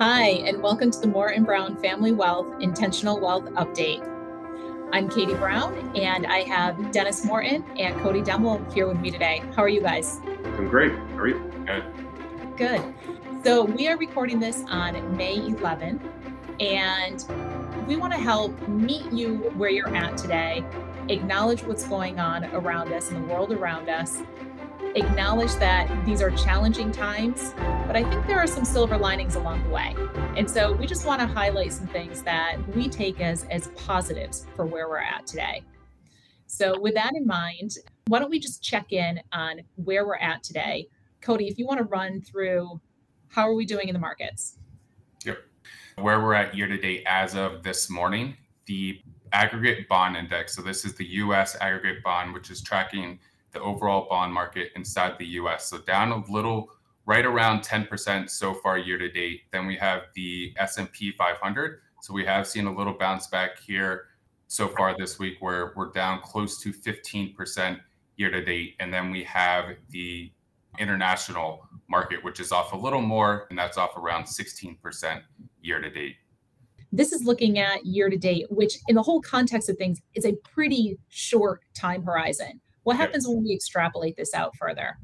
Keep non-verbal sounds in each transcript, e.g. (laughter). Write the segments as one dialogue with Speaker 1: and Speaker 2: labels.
Speaker 1: Hi, and welcome to the Morton Brown Family Wealth Intentional Wealth Update. I'm Katie Brown, and I have Dennis Morton and Cody Demmel here with me today. How are you guys?
Speaker 2: I'm great. How are you?
Speaker 3: Good.
Speaker 1: Good. So, we are recording this on May 11, and we want to help meet you where you're at today, acknowledge what's going on around us in the world around us, acknowledge that these are challenging times, but I think there are some silver linings along the way. And so we just want to highlight some things that we take as, as positives for where we're at today. So, with that in mind, why don't we just check in on where we're at today? Cody, if you want to run through how are we doing in the markets?
Speaker 3: Yep. Where we're at year to date as of this morning, the aggregate bond index. So, this is the US aggregate bond, which is tracking the overall bond market inside the US. So down a little right around 10% so far year to date. Then we have the S&P 500. So we have seen a little bounce back here so far this week where we're down close to 15% year to date. And then we have the international market, which is off a little more, and that's off around 16% year to date.
Speaker 1: This is looking at year to date, which in the whole context of things is a pretty short time horizon. What happens when we extrapolate this out further?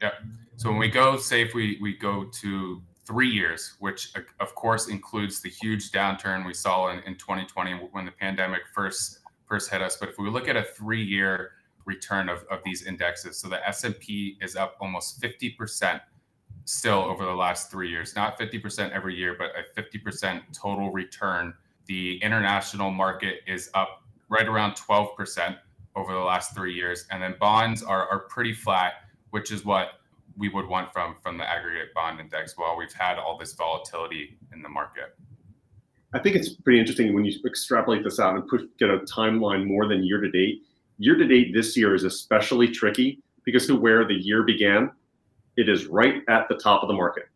Speaker 3: Yeah. So when we go, say if we, we go to three years, which uh, of course includes the huge downturn we saw in, in 2020 when the pandemic first first hit us. But if we look at a three-year return of, of these indexes, so the S&P is up almost 50% still over the last three years, not 50% every year, but a 50% total return. The international market is up right around 12% over the last three years, and then bonds are, are pretty flat, which is what we would want from from the aggregate bond index while we've had all this volatility in the market.
Speaker 2: I think it's pretty interesting when you extrapolate this out and put get a timeline more than year to date. Year to date this year is especially tricky because to where the year began. It is right at the top of the market.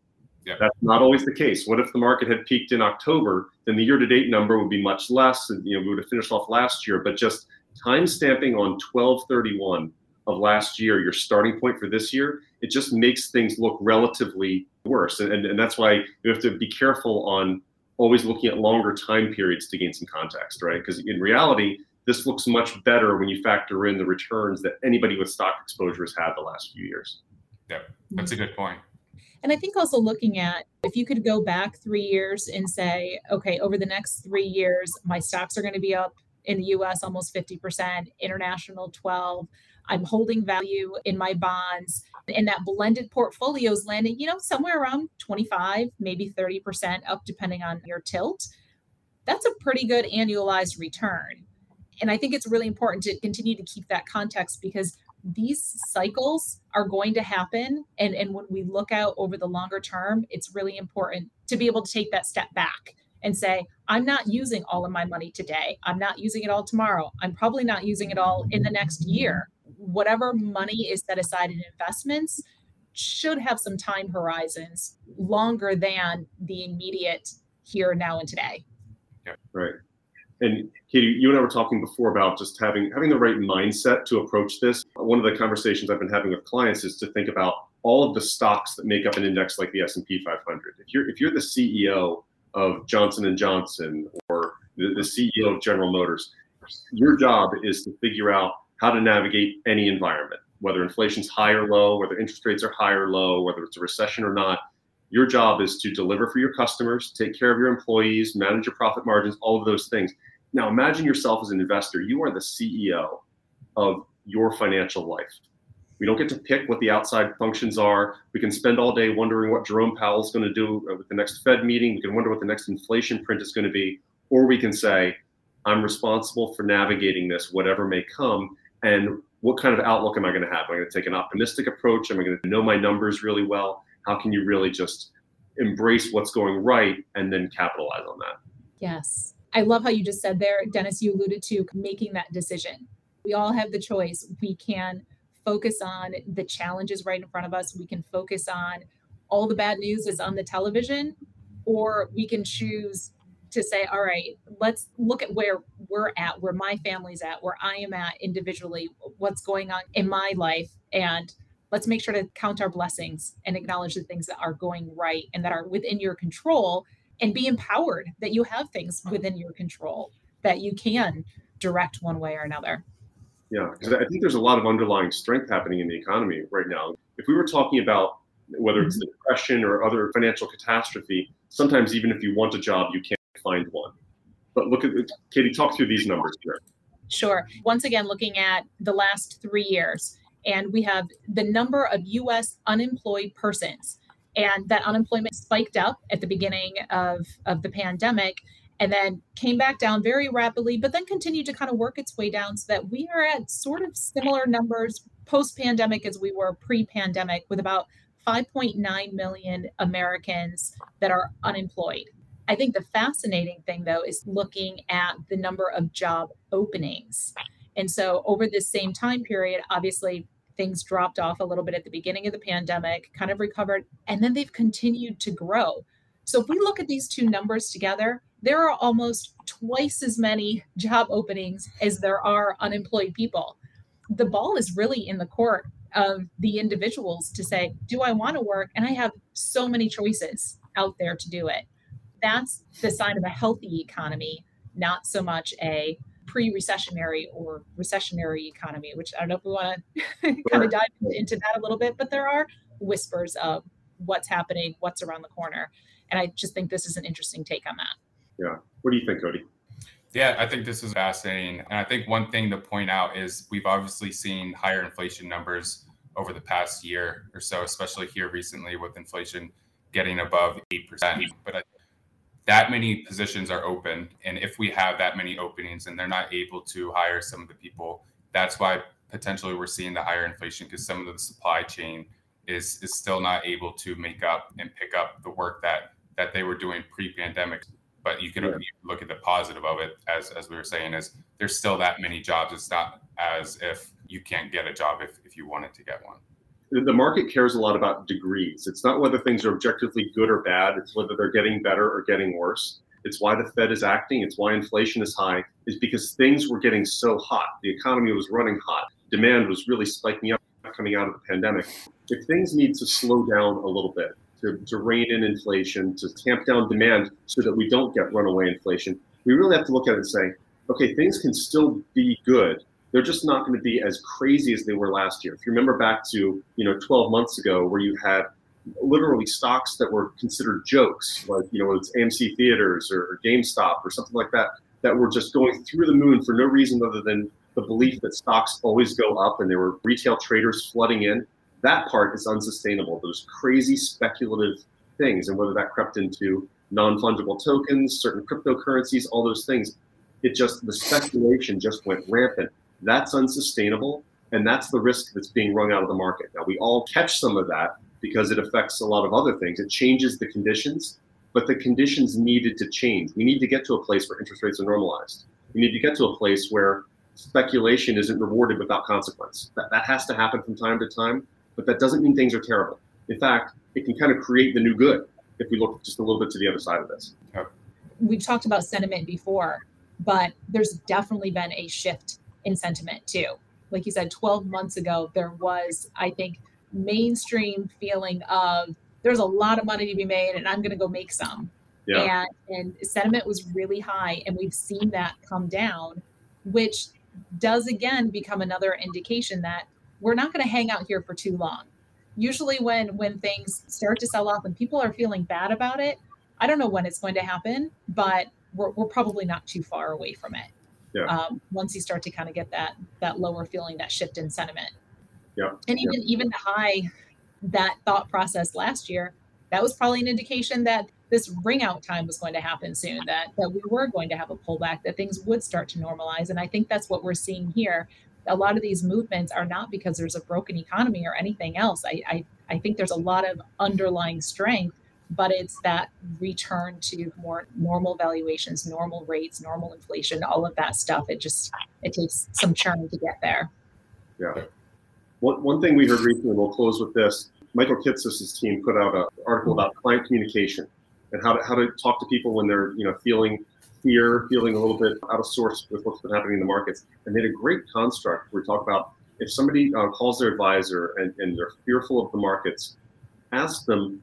Speaker 3: Yep.
Speaker 2: That's not always the case. What if the market had peaked in October? Then the year to date number would be much less, and you know we would have finished off last year. But just time stamping on 1231 of last year, your starting point for this year, it just makes things look relatively worse. And, and, and that's why you have to be careful on always looking at longer time periods to gain some context, right? Because in reality, this looks much better when you factor in the returns that anybody with stock exposure has had the last few years.
Speaker 3: Yeah, that's a good point.
Speaker 1: And I think also looking at if you could go back three years and say, okay, over the next three years, my stocks are going to be up in the US almost 50%, international 12. I'm holding value in my bonds and that blended portfolio is landing, you know, somewhere around 25, maybe 30% up depending on your tilt. That's a pretty good annualized return. And I think it's really important to continue to keep that context because these cycles are going to happen and and when we look out over the longer term it's really important to be able to take that step back and say, I'm not using all of my money today. I'm not using it all tomorrow. I'm probably not using it all in the next year. Whatever money is set aside in investments should have some time horizons longer than the immediate here, now, and today.
Speaker 2: Yeah, right. And Katie, you and I were talking before about just having having the right mindset to approach this. One of the conversations I've been having with clients is to think about all of the stocks that make up an index like the S&P 500. If you're if you're the CEO of Johnson and Johnson or the, the CEO of General Motors. Your job is to figure out how to navigate any environment, whether inflation's high or low, whether interest rates are high or low, whether it's a recession or not. Your job is to deliver for your customers, take care of your employees, manage your profit margins, all of those things. Now, imagine yourself as an investor. You are the CEO of your financial life. We don't get to pick what the outside functions are. We can spend all day wondering what Jerome Powell is going to do uh, with the next Fed meeting. We can wonder what the next inflation print is going to be. Or we can say, I'm responsible for navigating this, whatever may come. And what kind of outlook am I going to have? Am I going to take an optimistic approach? Am I going to know my numbers really well? How can you really just embrace what's going right and then capitalize on that?
Speaker 1: Yes. I love how you just said there, Dennis, you alluded to making that decision. We all have the choice. We can focus on the challenges right in front of us. We can focus on all the bad news is on the television, or we can choose to say, all right, let's look at where we're at, where my family's at, where I am at individually, what's going on in my life. And let's make sure to count our blessings and acknowledge the things that are going right and that are within your control and be empowered that you have things within your control that you can direct one way or another.
Speaker 2: Yeah, because I think there's a lot of underlying strength happening in the economy right now. If we were talking about whether it's the mm-hmm. depression or other financial catastrophe, sometimes even if you want a job, you can't find one. But look at Katie, talk through these numbers here.
Speaker 1: Sure. Once again, looking at the last three years, and we have the number of US unemployed persons. And that unemployment spiked up at the beginning of, of the pandemic and then came back down very rapidly, but then continued to kind of work its way down so that we are at sort of similar numbers post pandemic as we were pre pandemic, with about 5.9 million Americans that are unemployed. I think the fascinating thing, though, is looking at the number of job openings. And so, over this same time period, obviously, things dropped off a little bit at the beginning of the pandemic, kind of recovered, and then they've continued to grow. So, if we look at these two numbers together, there are almost twice as many job openings as there are unemployed people. The ball is really in the court of the individuals to say, Do I want to work? And I have so many choices out there to do it that's the sign of a healthy economy, not so much a pre-recessionary or recessionary economy, which I don't know if we want to kind of dive into that a little bit, but there are whispers of what's happening, what's around the corner. And I just think this is an interesting take on that.
Speaker 2: Yeah. What do you think, Cody?
Speaker 3: Yeah, I think this is fascinating. And I think one thing to point out is we've obviously seen higher inflation numbers over the past year or so, especially here recently with inflation getting above 8%. But that many positions are open and if we have that many openings and they're not able to hire some of the people that's why potentially we're seeing the higher inflation because some of the supply chain is is still not able to make up and pick up the work that that they were doing pre-pandemic but you can yeah. look at the positive of it as as we were saying is there's still that many jobs it's not as if you can't get a job if, if you wanted to get one
Speaker 2: the market cares a lot about degrees. It's not whether things are objectively good or bad, it's whether they're getting better or getting worse. It's why the Fed is acting, it's why inflation is high, is because things were getting so hot. The economy was running hot. Demand was really spiking up coming out of the pandemic. If things need to slow down a little bit, to, to rein in inflation, to tamp down demand so that we don't get runaway inflation, we really have to look at it and say, okay, things can still be good they're just not going to be as crazy as they were last year. If you remember back to you know 12 months ago, where you had literally stocks that were considered jokes, like you know it's AMC Theaters or GameStop or something like that, that were just going through the moon for no reason other than the belief that stocks always go up, and there were retail traders flooding in. That part is unsustainable. Those crazy speculative things, and whether that crept into non-fungible tokens, certain cryptocurrencies, all those things, it just the speculation just went rampant that's unsustainable. And that's the risk that's being wrung out of the market. Now, we all catch some of that because it affects a lot of other things. It changes the conditions, but the conditions needed to change. We need to get to a place where interest rates are normalized. We need to get to a place where speculation isn't rewarded without consequence. That, that has to happen from time to time, but that doesn't mean things are terrible. In fact, it can kind of create the new good if we look just a little bit to the other side of this.
Speaker 1: We've talked about sentiment before, but there's definitely been a shift in sentiment too. Like you said, 12 months ago, there was, I think, mainstream feeling of there's a lot of money to be made and I'm going to go make some. Yeah. And, and sentiment was really high. And we've seen that come down, which does again become another indication that we're not going to hang out here for too long. Usually when when things start to sell off and people are feeling bad about it, I don't know when it's going to happen, but we're, we're probably not too far away from it yeah. um, once you start to kind of get that that lower feeling, that shift in sentiment.
Speaker 2: Yeah.
Speaker 1: And even
Speaker 2: yeah.
Speaker 1: even the high that thought process last year, that was probably an indication that this ring out time was going to happen soon, that that we were going to have a pullback, that things would start to normalize. And I think that's what we're seeing here. A lot of these movements are not because there's a broken economy or anything else. I I, I think there's a lot of underlying strength but it's that return to more normal valuations, normal rates, normal inflation, all of that stuff. It just it takes some churn to get there.
Speaker 2: Yeah. One, one thing we heard recently, we'll close with this. Michael Kitces' team put out an article about client communication and how to, how to talk to people when they're you know feeling fear, feeling a little bit out of sorts with what's been happening in the markets. And they had a great construct where we talk about if somebody uh, calls their advisor and, and they're fearful of the markets, ask them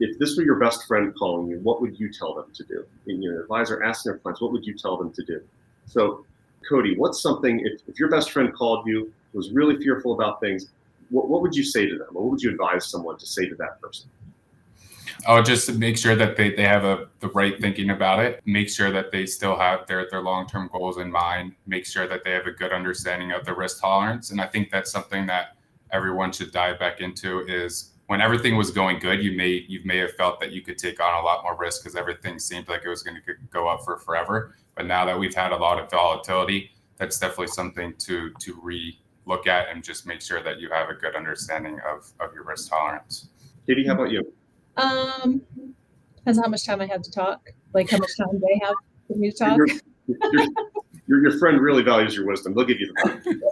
Speaker 2: if this were your best friend calling you, what would you tell them to do? And your advisor asking their clients, what would you tell them to do? So, Cody, what's something, if, if your best friend called you, was really fearful about things, what, what would you say to them? What would you advise someone to say to that person?
Speaker 3: Oh, just to make sure that they, they have a, the right thinking about it. Make sure that they still have their, their long term goals in mind. Make sure that they have a good understanding of the risk tolerance. And I think that's something that everyone should dive back into is when everything was going good, you may you may have felt that you could take on a lot more risk because everything seemed like it was going to go up for forever. But now that we've had a lot of volatility, that's definitely something to to re look at and just make sure that you have a good understanding of of your risk tolerance.
Speaker 2: Katie, how about you?
Speaker 1: Um, depends how much time I have to talk. Like how much time they have for me to talk.
Speaker 2: Your, your, (laughs) your, your friend really values your wisdom. They'll give you the time.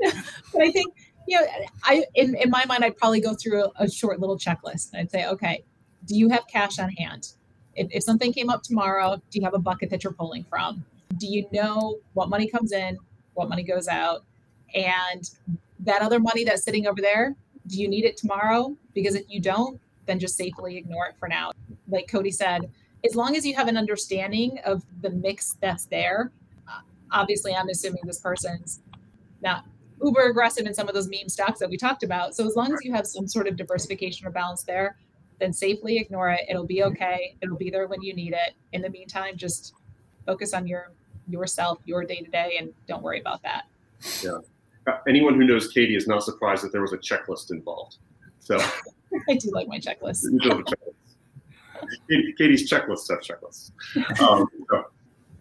Speaker 2: (laughs)
Speaker 1: but I think you know, I in, in my mind, I'd probably go through a, a short little checklist. I'd say, okay, do you have cash on hand? If, if something came up tomorrow, do you have a bucket that you're pulling from? Do you know what money comes in, what money goes out? And that other money that's sitting over there, do you need it tomorrow? Because if you don't, then just safely ignore it for now. Like Cody said, as long as you have an understanding of the mix that's there, obviously I'm assuming this person's not uber aggressive in some of those meme stocks that we talked about. So as long as you have some sort of diversification or balance there, then safely ignore it. It'll be okay. It'll be there when you need it. In the meantime, just focus on your yourself, your day to day, and don't worry about that.
Speaker 2: Yeah. Uh, anyone who knows Katie is not surprised that there was a checklist involved. So (laughs)
Speaker 1: I do like my checklist.
Speaker 2: Katie's checklist have checklist. Um, so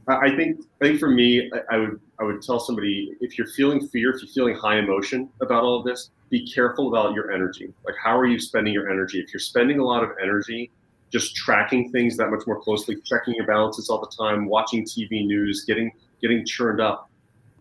Speaker 2: I think I think for me, I, I, would I would tell somebody if you're feeling fear, if you're feeling high emotion about all of this, be careful about your energy. Like how are you spending your energy? If you're spending a lot of energy just tracking things that much more closely, checking your balances all the time, watching TV news, getting getting churned up,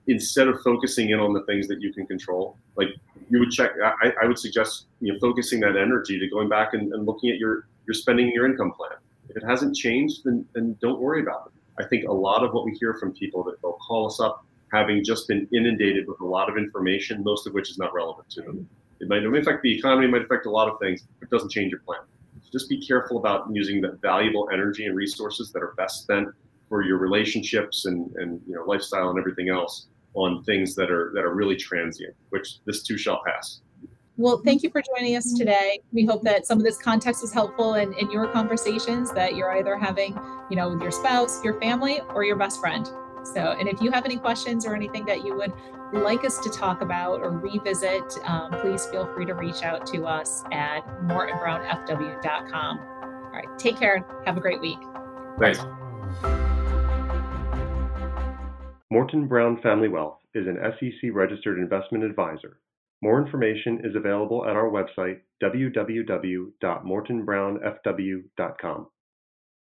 Speaker 2: instead of focusing in on the things that you can control, like you would check. I, I would suggest you know focusing that energy to going back and, and looking at your your spending your income plan. If it hasn't changed, then then don't worry about it I think a lot of what we hear from people that they'll call us up having just been inundated with a lot of information, most of which is not relevant to them. It might affect the economy, might affect a lot of things, but it doesn't change your plan. So just be careful about using the valuable energy and resources that are best spent for your relationships and, and you know lifestyle and everything else on things that are that are really transient, which this too shall pass.
Speaker 1: Well, thank you for joining us today. We hope that some of this context was helpful in, in your conversations that you're either having, you know, with your spouse, your family, or your best friend. So, and if you have any questions or anything that you would like us to talk about or revisit, um, please feel free to reach out to us at mortonbrownfw.com. All right, take care. Have a great week.
Speaker 2: Thanks. Morton Brown Family Wealth is an SEC registered investment advisor. More information is available at our website, www.mortonbrownfw.com.